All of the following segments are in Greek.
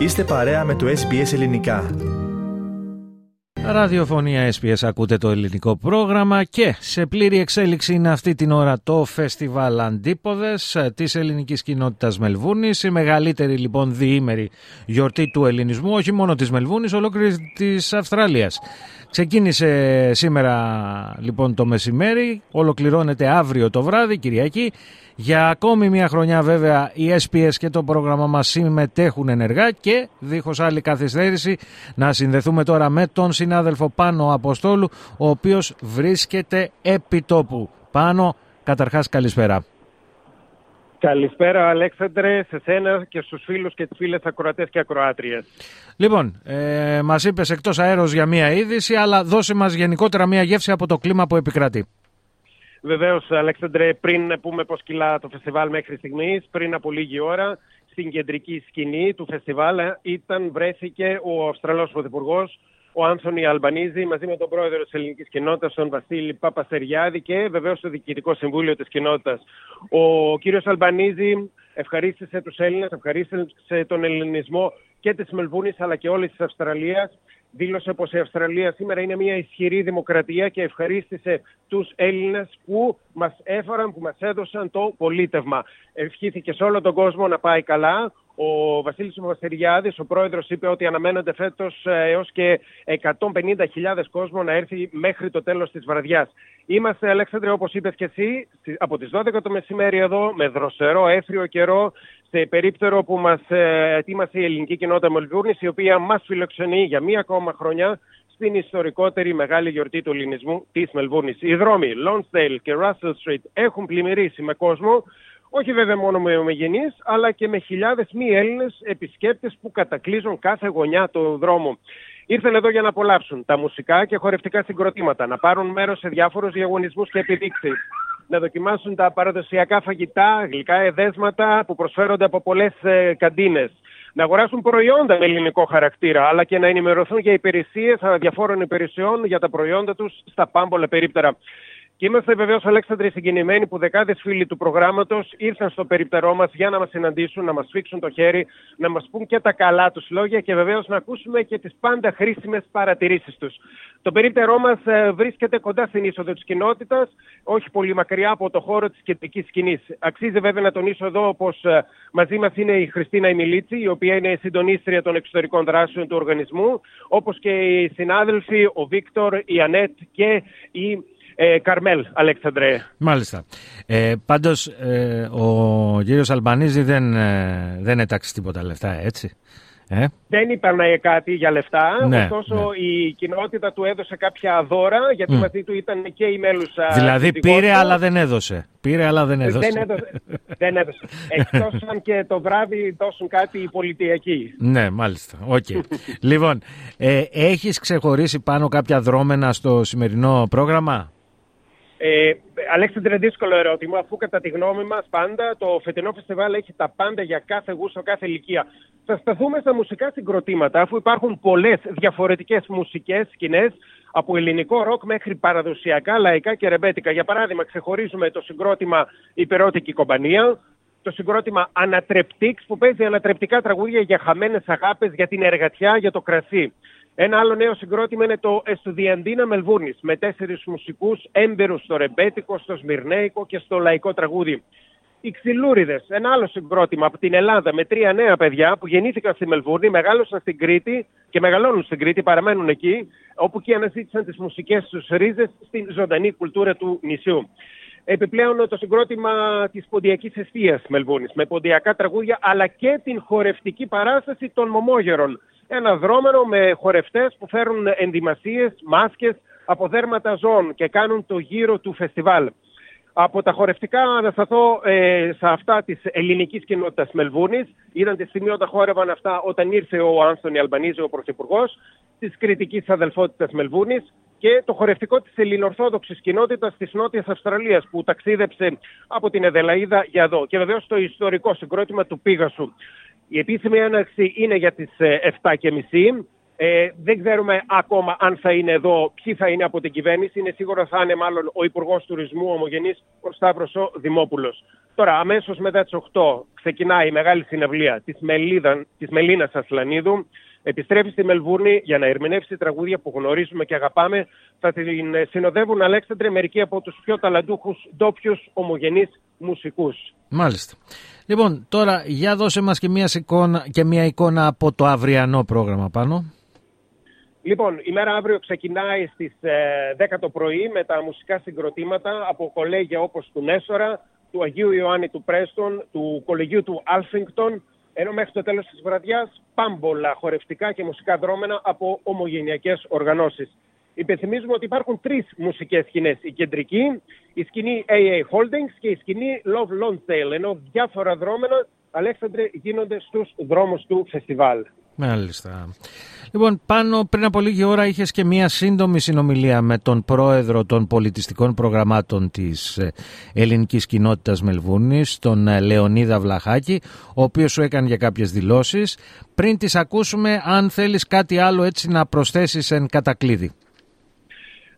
Είστε παρέα με το SBS Ελληνικά. Ραδιοφωνία SPS ακούτε το ελληνικό πρόγραμμα και σε πλήρη εξέλιξη είναι αυτή την ώρα το φεστιβάλ Αντίποδες της ελληνικής κοινότητας Μελβούνης η μεγαλύτερη λοιπόν διήμερη γιορτή του ελληνισμού όχι μόνο της Μελβούνης ολόκληρης της Αυστραλίας. Ξεκίνησε σήμερα λοιπόν το μεσημέρι, ολοκληρώνεται αύριο το βράδυ, Κυριακή. Για ακόμη μια χρονιά βέβαια οι SPS και το πρόγραμμα μας συμμετέχουν ενεργά και δίχως άλλη καθυστέρηση να συνδεθούμε τώρα με τον συνάδελφο Πάνο Αποστόλου ο οποίος βρίσκεται επί τόπου. Πάνο, καταρχάς καλησπέρα. Καλησπέρα Αλέξανδρε, σε σένα και στους φίλους και τις φίλες ακροατές και ακροάτριες. Λοιπόν, ε, μας είπες εκτός αέρος για μία είδηση, αλλά δώσε μας γενικότερα μία γεύση από το κλίμα που επικρατεί. Βεβαίως, Αλέξανδρε, πριν πούμε πώς κυλά το φεστιβάλ μέχρι στιγμής, πριν από λίγη ώρα, στην κεντρική σκηνή του φεστιβάλ ήταν, βρέθηκε ο Αυστραλός Πρωθυπουργός, ο Άνθονι Αλμπανίζη, μαζί με τον πρόεδρο της ελληνικής κοινότητας, τον Βασίλη Παπασεριάδη και βεβαίως το διοικητικό συμβούλιο της κοινότητας. Ο κύριος Αλμπανίζη ευχαρίστησε τους Έλληνες, ευχαρίστησε τον ελληνισμό και της Μελβούνης αλλά και όλης της Αυστραλίας δήλωσε πως η Αυστραλία σήμερα είναι μια ισχυρή δημοκρατία και ευχαρίστησε τους Έλληνες που μας έφεραν, που μας έδωσαν το πολίτευμα. Ευχήθηκε σε όλο τον κόσμο να πάει καλά. Ο Βασίλης Μαστεριάδης, ο πρόεδρος, είπε ότι αναμένονται φέτος ε, έως και 150.000 κόσμο να έρθει μέχρι το τέλος της βραδιάς. Είμαστε, Αλέξανδρε, όπως είπες και εσύ, από τις 12 το μεσημέρι εδώ, με δροσερό, έθριο καιρό, σε περίπτερο που μας ε, ετοίμασε η ελληνική κοινότητα Μελβούρνης, η οποία μας φιλοξενεί για μία ακόμα χρονιά στην ιστορικότερη μεγάλη γιορτή του ελληνισμού της Μελβούρνης. Οι δρόμοι Lonsdale και Russell Street έχουν πλημμυρίσει με κόσμο, όχι βέβαια μόνο με ομογενείς, αλλά και με χιλιάδες μη Έλληνες επισκέπτες που κατακλείζουν κάθε γωνιά του δρόμου. Ήρθαν εδώ για να απολαύσουν τα μουσικά και χορευτικά συγκροτήματα, να πάρουν μέρος σε διάφορους διαγωνισμούς και επιδείξεις, να δοκιμάσουν τα παραδοσιακά φαγητά, γλυκά εδέσματα που προσφέρονται από πολλές ε, καντίνες, να αγοράσουν προϊόντα με ελληνικό χαρακτήρα, αλλά και να ενημερωθούν για υπηρεσίες διαφόρων υπηρεσιών για τα προϊόντα τους στα πάμπολα περίπτερα. Και είμαστε βεβαίως, Αλέξανδρε, συγκινημένοι που δεκάδες φίλοι του προγράμματος ήρθαν στο περίπτερό μας για να μας συναντήσουν, να μας σφίξουν το χέρι, να μας πούν και τα καλά τους λόγια και βεβαίως να ακούσουμε και τις πάντα χρήσιμες παρατηρήσεις τους. Το περίπτερό μας ε, βρίσκεται κοντά στην είσοδο της κοινότητας, όχι πολύ μακριά από το χώρο της κεντρικής σκηνής. Αξίζει βέβαια να τονίσω εδώ πως ε, μαζί μας είναι η Χριστίνα Ημιλίτση, η οποία είναι συντονίστρια των εξωτερικών δράσεων του οργανισμού, όπως και οι συνάδελφοι, ο Βίκτορ, η Ανέτ και η ε, Καρμέλ, Αλέξανδρε. Μάλιστα. Ε, πάντως, ε, ο κύριος Αλμπανίζη δεν, ε, δεν έταξε τίποτα λεφτά, έτσι. Ε; Δεν είπαν κάτι για λεφτά, ναι, ωστόσο ναι. η κοινότητα του έδωσε κάποια δώρα, γιατί mm. μαζί του ήταν και η μέλουσα. Δηλαδή πήρε αλλά δεν έδωσε. Πήρε αλλά δεν έδωσε. Δεν έδωσε. δεν έδωσε. Εκτός αν και το βράδυ δώσουν κάτι οι πολιτιακοί. Ναι, μάλιστα. Okay. λοιπόν, ε, έχεις ξεχωρίσει πάνω κάποια δρόμενα στο σημερινό πρόγραμμα; Ε, Αλέξανδρε, δύσκολο ερώτημα, αφού κατά τη γνώμη μας πάντα το φετινό φεστιβάλ έχει τα πάντα για κάθε γούστο, κάθε ηλικία. Θα σταθούμε στα μουσικά συγκροτήματα, αφού υπάρχουν πολλές διαφορετικές μουσικές σκηνές, από ελληνικό ροκ μέχρι παραδοσιακά, λαϊκά και ρεμπέτικα. Για παράδειγμα, ξεχωρίζουμε το συγκρότημα Υπερώτικη Κομπανία, το συγκρότημα Ανατρεπτίξ, που παίζει ανατρεπτικά τραγούδια για χαμένες αγάπες, για την εργατιά, για το κρασί. Ένα άλλο νέο συγκρότημα είναι το Εστουδιαντίνα Μελβούρνη, με τέσσερις μουσικούς έμπειρους στο ρεμπέτικο, στο σμυρνέικο και στο λαϊκό τραγούδι. Οι Ξυλούριδες, ένα άλλο συγκρότημα από την Ελλάδα με τρία νέα παιδιά που γεννήθηκαν στη Μελβούρνη, μεγάλωσαν στην Κρήτη και μεγαλώνουν στην Κρήτη, παραμένουν εκεί, όπου και αναζήτησαν τις μουσικές τους ρίζες στην ζωντανή κουλτούρα του νησιού. Επιπλέον το συγκρότημα της ποντιακής αιστεία Μελβούρνης, με ποντιακά τραγούδια αλλά και την χορευτική παράσταση των Μωμόγερων ένα δρόμενο με χορευτές που φέρουν ενδυμασίες, μάσκες από δέρματα ζώων και κάνουν το γύρο του φεστιβάλ. Από τα χορευτικά να σταθώ ε, σε αυτά της ελληνικής κοινότητας Μελβούνης. Είδαν τη στιγμή όταν χόρευαν αυτά όταν ήρθε ο Άνστονι Αλμπανίζη, ο Πρωθυπουργός, της κριτικής αδελφότητας Μελβούνης και το χορευτικό της ελληνορθόδοξη κοινότητας της Νότιας Αυστραλίας που ταξίδεψε από την Εδελαίδα για εδώ. Και βεβαίως το ιστορικό συγκρότημα του Πίγασου. Η επίσημη έναρξη είναι για τις 7.30. Ε, δεν ξέρουμε ακόμα αν θα είναι εδώ, ποιοι θα είναι από την κυβέρνηση. Είναι σίγουρο θα είναι μάλλον ο Υπουργός Τουρισμού, ομογενής, ο Σταύρος ο Δημόπουλος. Τώρα, αμέσως μετά τις 8 ξεκινάει η μεγάλη συναυλία της της Μελίνας Ασλανίδου. Επιστρέφει στη Μελβούρνη για να ερμηνεύσει τραγούδια που γνωρίζουμε και αγαπάμε. Θα την συνοδεύουν, Αλέξανδρε, μερικοί από τους πιο ταλαντούχους ντόπιους ομογενείς μουσικούς. Μάλιστα. Λοιπόν, τώρα για δώσε μας και μια, εικόνα, και μια εικόνα από το αυριανό πρόγραμμα πάνω. Λοιπόν, η μέρα αύριο ξεκινάει στις 10 ε, το πρωί με τα μουσικά συγκροτήματα από κολέγια όπως του Νέσορα, του Αγίου Ιωάννη του Πρέστον, του κολεγίου του Άλφιγκτον, ενώ μέχρι το τέλος της βραδιάς πάμπολα χορευτικά και μουσικά δρόμενα από ομογενειακές οργανώσεις. Υπενθυμίζουμε ότι υπάρχουν τρεις μουσικές σκηνές. Η κεντρική, η σκηνή AA Holdings και η σκηνή Love Lonsdale, ενώ διάφορα δρόμενα, Αλέξανδρε, γίνονται στους δρόμους του φεστιβάλ. Μάλιστα. Λοιπόν, πάνω πριν από λίγη ώρα είχες και μία σύντομη συνομιλία με τον πρόεδρο των πολιτιστικών προγραμμάτων της ε, ελληνικής κοινότητας Μελβούνης, τον ε, Λεωνίδα Βλαχάκη, ο οποίος σου έκανε για κάποιες δηλώσεις. Πριν τις ακούσουμε, αν θέλεις κάτι άλλο έτσι να προσθέσεις εν κατακλείδη.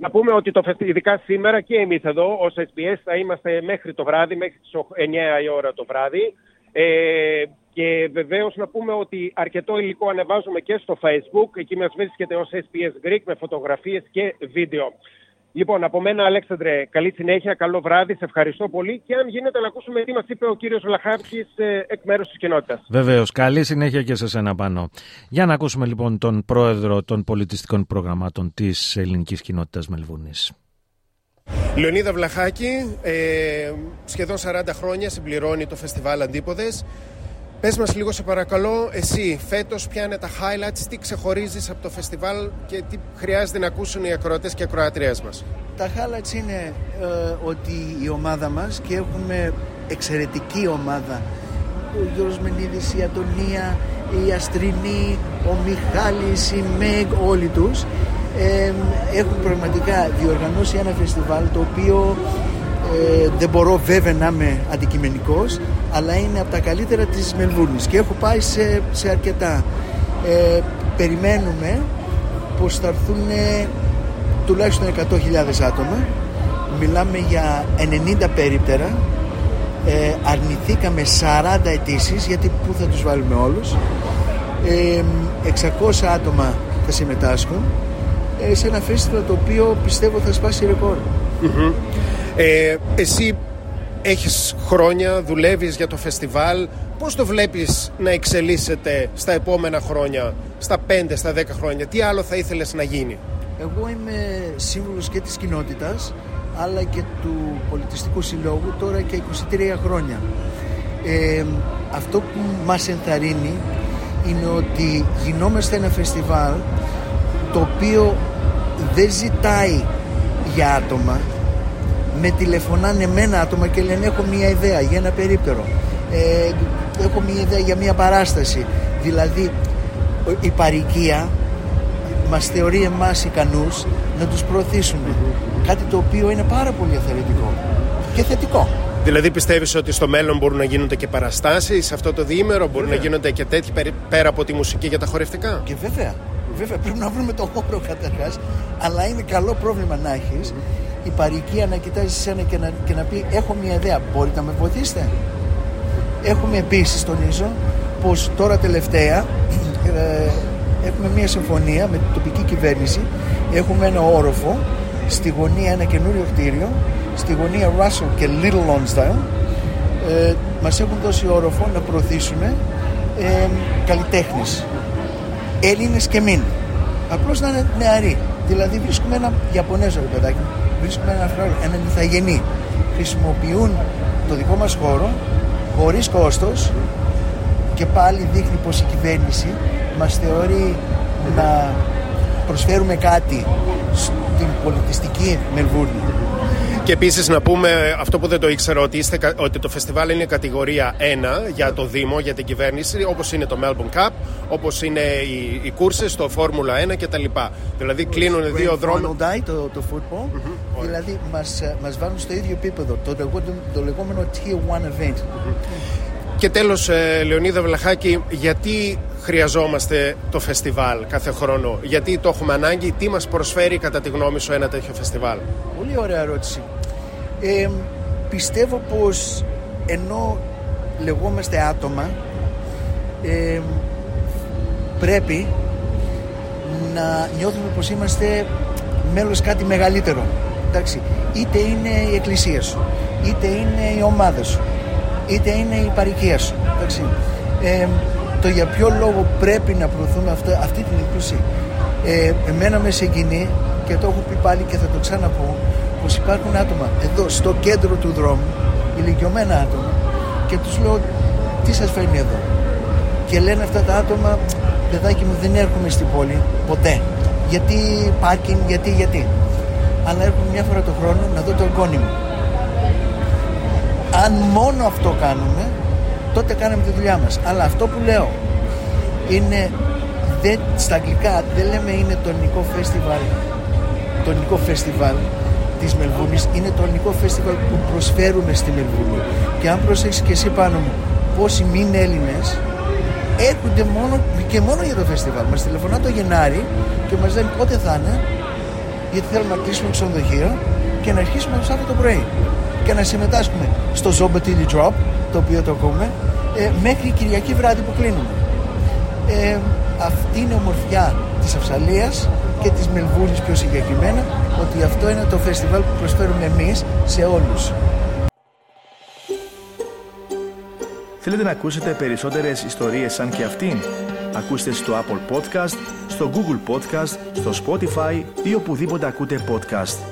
Να πούμε ότι το ειδικά σήμερα και εμείς εδώ ως SBS θα είμαστε μέχρι το βράδυ, μέχρι τις 9 η ώρα το βράδυ. Ε, και βεβαίως να πούμε ότι αρκετό υλικό ανεβάζουμε και στο Facebook. Εκεί μας βρίσκεται ως SPS Greek με φωτογραφίες και βίντεο. Λοιπόν, από μένα, Αλέξανδρε, καλή συνέχεια, καλό βράδυ, σε ευχαριστώ πολύ. Και αν γίνεται να ακούσουμε τι μας είπε ο κύριος Λαχάρκη ε, εκ μέρους της κοινότητας. Βεβαίως, καλή συνέχεια και σε σένα πάνω. Για να ακούσουμε λοιπόν τον πρόεδρο των πολιτιστικών προγραμμάτων της ελληνικής κοινότητας Μελβούνης. Λεωνίδα Βλαχάκη, ε, σχεδόν 40 χρόνια συμπληρώνει το φεστιβάλ Αντίποδες. Πες μας λίγο σε παρακαλώ, εσύ φέτος ποια είναι τα highlights, τι ξεχωρίζεις από το φεστιβάλ και τι χρειάζεται να ακούσουν οι ακροατές και ακροατριές μας. Τα highlights είναι ε, ότι η ομάδα μας και έχουμε εξαιρετική ομάδα ο Γιώργος Μενίδης, η Αντωνία, η Αστρινή, ο Μιχάλης, η Μεγ, όλοι τους ε, έχουν πραγματικά διοργανώσει ένα φεστιβάλ το οποίο ε, δεν μπορώ βέβαια να είμαι αντικειμενικός αλλά είναι από τα καλύτερα της Μελβούρνης και έχω πάει σε, σε αρκετά. Ε, περιμένουμε πως θα έρθουν τουλάχιστον 100.000 άτομα. Μιλάμε για 90 περίπτερα. Ε, αρνηθήκαμε 40 αιτήσεις γιατί πού θα τους βάλουμε όλους. Ε, 600 άτομα θα συμμετάσχουν ε, σε ένα φεστιβάλ το οποίο πιστεύω θα σπάσει ρεκόρ. Ε, εσύ έχεις χρόνια, δουλεύεις για το φεστιβάλ. Πώς το βλέπεις να εξελίσσεται στα επόμενα χρόνια, στα 5, στα 10 χρόνια; Τι άλλο θα ήθελες να γίνει; Εγώ είμαι σύμβουλος και της κοινότητας αλλά και του Πολιτιστικού Συλλόγου τώρα και 23 χρόνια. Ε, αυτό που μας ενθαρρύνει είναι ότι γινόμαστε ένα φεστιβάλ το οποίο δεν ζητάει για άτομα με τηλεφωνάνε εμένα άτομα και λένε έχω μια ιδέα για ένα περίπτερο. Ε, έχω μια ιδέα για μια παράσταση δηλαδή η παροικία μας θεωρεί εμάς ικανούς να τους προωθήσουμε. Κάτι το οποίο είναι πάρα πολύ αθερετικό και θετικό. Δηλαδή πιστεύεις ότι στο μέλλον μπορούν να γίνονται και παραστάσεις σε αυτό το διήμερο, μπορούν να γίνονται και τέτοιοι πέρα από τη μουσική για τα χορευτικά; Και βέβαια, Βέβαια πρέπει να βρούμε το χώρο καταρχάς, αλλά είναι καλό πρόβλημα να έχεις η παροικία να κοιτάζει σένα και να, και να πει: Έχω μια ιδέα, μπορείτε να με βοηθήσετε; Έχουμε επίσης, τονίζω, πως τώρα τελευταία ε, έχουμε μια συμφωνία με την τοπική κυβέρνηση. Έχουμε ένα όροφο στη γωνία, ένα καινούριο κτίριο, στη γωνία Russell και Little Lonsdale. Ε, μας έχουν δώσει όροφο να προωθήσουν ε, καλλιτέχνες Έλληνες και μην. Απλώς να είναι νεαροί. Δηλαδή βρίσκουμε ένα Ιαπωνέζο ρε παιδάκι, βρίσκουμε ένα Αυστραλό, έναν Ιθαγενή. Χρησιμοποιούν το δικό μας χώρο χωρίς κόστος και πάλι δείχνει πως η κυβέρνηση μας θεωρεί να προσφέρουμε κάτι στην πολιτιστική Μελβούρνη. Και επίσης να πούμε αυτό που δεν το ήξερα, ότι, είστε, ότι το φεστιβάλ είναι κατηγορία 1 για το Δήμο, για την κυβέρνηση, όπως είναι το Melbourne Cup, όπως είναι οι, οι κούρσε, το Φόρμουλα 1 κτλ. Δηλαδή κλείνουν δύο δρόμοι. Το, το football, mm-hmm. δηλαδή μας μας βάλουν στο ίδιο επίπεδο, το, το λεγόμενο Tier 1 event. Και τέλος, ε, Λεωνίδα Βλαχάκη, γιατί χρειαζόμαστε το φεστιβάλ κάθε χρόνο, γιατί το έχουμε ανάγκη, τι μας προσφέρει κατά τη γνώμη σου ένα τέτοιο φεστιβάλ; Πολύ ωραία ερώτηση. Ε, πιστεύω πως ενώ λεγόμαστε άτομα ε, πρέπει να νιώθουμε πως είμαστε μέλος κάτι μεγαλύτερο. Εντάξει, είτε είναι η εκκλησία σου, είτε είναι η ομάδα σου, είτε είναι η παροικία σου. Εντάξει. Ε, το για ποιο λόγο πρέπει να προωθούμε αυτή, αυτή την inclusion. Ε, εμένα με συγκινεί και το έχω πει πάλι και θα το ξαναπώ πως υπάρχουν άτομα εδώ στο κέντρο του δρόμου, ηλικιωμένα άτομα και τους λέω τι σας φέρνει εδώ; Και λένε αυτά τα άτομα παιδάκι μου δεν έρχομαι στην πόλη ποτέ γιατί πάρκινγκ, γιατί, γιατί αλλά έρχομαι μια φορά το χρόνο να δω το εγγόνι μου αν μόνο αυτό κάνουμε τότε κάναμε τη δουλειά μας. Αλλά αυτό που λέω είναι δεν, στα αγγλικά δεν λέμε είναι το ελληνικό φεστιβάλ. Το ελληνικό φεστιβάλ της Μελβούνης είναι το ελληνικό φεστιβάλ που προσφέρουμε στη Μελβούνη. Και αν προσέξεις και εσύ πάνω μου πόσοι μην Έλληνες έρχονται μόνο και μόνο για το φεστιβάλ. Μας τηλεφωνά το Γενάρη και μας λένε πότε θα είναι γιατί θέλουμε να κλείσουμε ξενοδοχείο και να αρχίσουμε το Σάββατο πρωί και να συμμετάσχουμε στο Zombie Tilly Drop το οποίο το ακούμε ε, μέχρι Κυριακή βράδυ που κλείνουμε ε, αυτή είναι η ομορφιά της Αυσαλίας και της Μελβούνης πιο συγκεκριμένα ότι αυτό είναι το φεστιβάλ που προσφέρουμε εμείς σε όλους. Θέλετε να ακούσετε περισσότερες ιστορίες σαν και αυτήν; Ακούστε στο Apple Podcast, στο Google Podcast, στο Spotify ή οπουδήποτε ακούτε podcast.